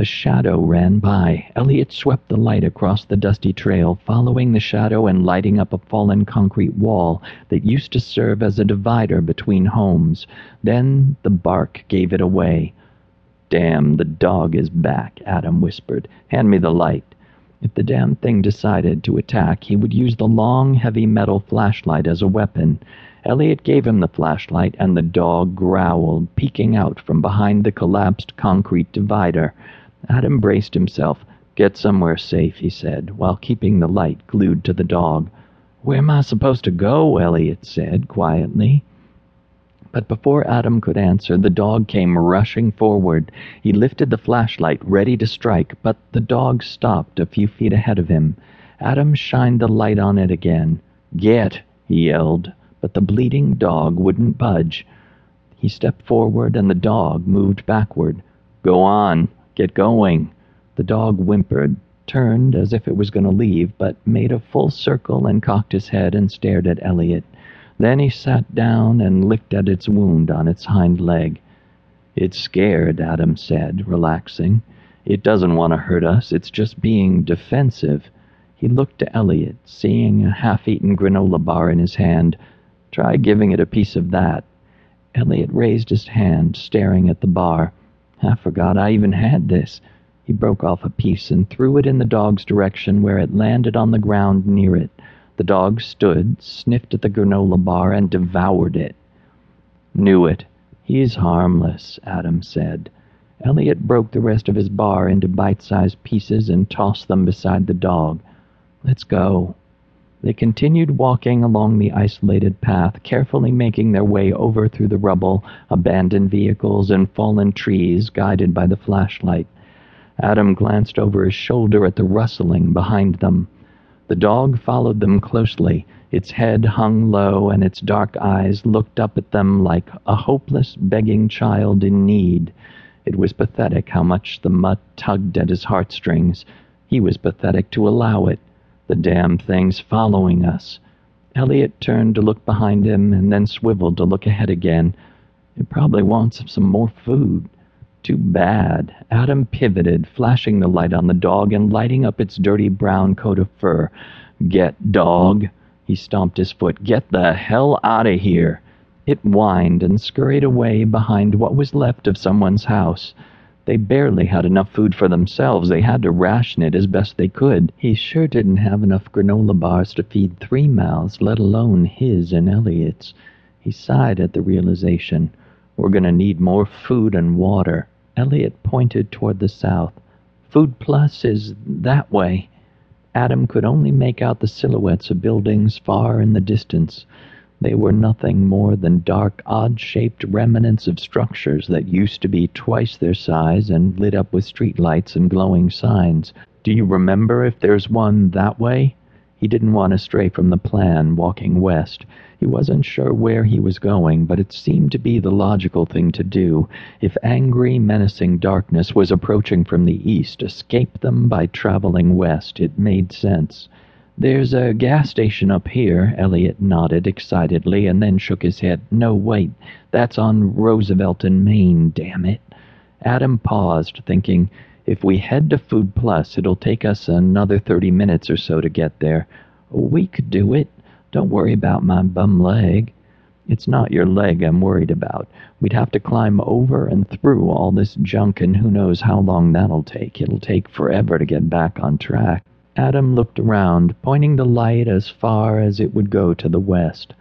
A shadow ran by. Elliot swept the light across the dusty trail, following the shadow and lighting up a fallen concrete wall that used to serve as a divider between homes. Then the bark gave it away. Damn, the dog is back, Adam whispered. Hand me the light. If the damn thing decided to attack, he would use the long, heavy metal flashlight as a weapon. Elliot gave him the flashlight, and the dog growled, peeking out from behind the collapsed concrete divider. Adam braced himself. Get somewhere safe, he said, while keeping the light glued to the dog. Where am I supposed to go? Elliot said quietly. But before Adam could answer, the dog came rushing forward. He lifted the flashlight, ready to strike, but the dog stopped a few feet ahead of him. Adam shined the light on it again. Get, he yelled but the bleeding dog wouldn't budge. He stepped forward and the dog moved backward. Go on, get going. The dog whimpered, turned as if it was going to leave, but made a full circle and cocked his head and stared at Elliot. Then he sat down and licked at its wound on its hind leg. It's scared, Adam said, relaxing. It doesn't want to hurt us, it's just being defensive. He looked to Elliot, seeing a half-eaten granola bar in his hand, Try giving it a piece of that. Elliot raised his hand, staring at the bar. I forgot I even had this. He broke off a piece and threw it in the dog's direction where it landed on the ground near it. The dog stood, sniffed at the granola bar, and devoured it. Knew it. He's harmless, Adam said. Elliot broke the rest of his bar into bite-sized pieces and tossed them beside the dog. Let's go. They continued walking along the isolated path, carefully making their way over through the rubble, abandoned vehicles, and fallen trees, guided by the flashlight. Adam glanced over his shoulder at the rustling behind them. The dog followed them closely. Its head hung low, and its dark eyes looked up at them like a hopeless, begging child in need. It was pathetic how much the mutt tugged at his heartstrings. He was pathetic to allow it. The damn thing's following us. Elliot turned to look behind him and then swiveled to look ahead again. It probably wants some more food. Too bad. Adam pivoted, flashing the light on the dog and lighting up its dirty brown coat of fur. Get, dog. He stomped his foot. Get the hell out of here. It whined and scurried away behind what was left of someone's house. They barely had enough food for themselves. They had to ration it as best they could. He sure didn't have enough granola bars to feed three mouths, let alone his and Elliot's. He sighed at the realization. We're going to need more food and water. Elliot pointed toward the south. Food Plus is that way. Adam could only make out the silhouettes of buildings far in the distance. They were nothing more than dark, odd-shaped remnants of structures that used to be twice their size and lit up with street lights and glowing signs. Do you remember if there's one that way? He didn't want to stray from the plan, walking west. He wasn't sure where he was going, but it seemed to be the logical thing to do. If angry, menacing darkness was approaching from the east, escape them by traveling west. It made sense. There's a gas station up here, Elliot nodded excitedly and then shook his head. No, wait, that's on Roosevelt and Main, damn it. Adam paused, thinking, if we head to Food Plus, it'll take us another 30 minutes or so to get there. We could do it. Don't worry about my bum leg. It's not your leg I'm worried about. We'd have to climb over and through all this junk, and who knows how long that'll take. It'll take forever to get back on track. Adam looked around, pointing the light as far as it would go to the west.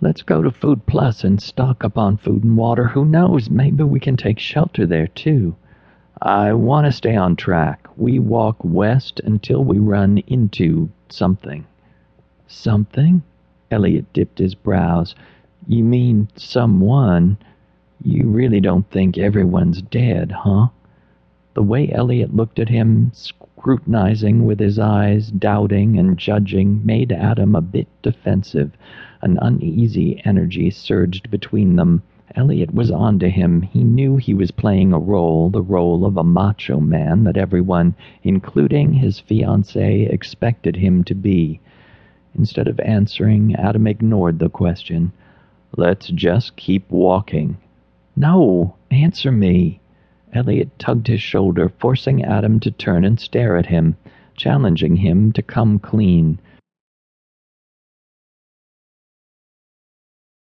Let's go to Food Plus and stock up on food and water. Who knows? Maybe we can take shelter there, too. I want to stay on track. We walk west until we run into something. Something? Elliot dipped his brows. You mean someone? You really don't think everyone's dead, huh? The way Elliot looked at him scrutinizing with his eyes, doubting and judging, made Adam a bit defensive. An uneasy energy surged between them. Elliot was on to him. He knew he was playing a role, the role of a macho man that everyone, including his fiancée, expected him to be. Instead of answering, Adam ignored the question. Let's just keep walking. No, answer me. Elliot tugged his shoulder, forcing Adam to turn and stare at him, challenging him to come clean.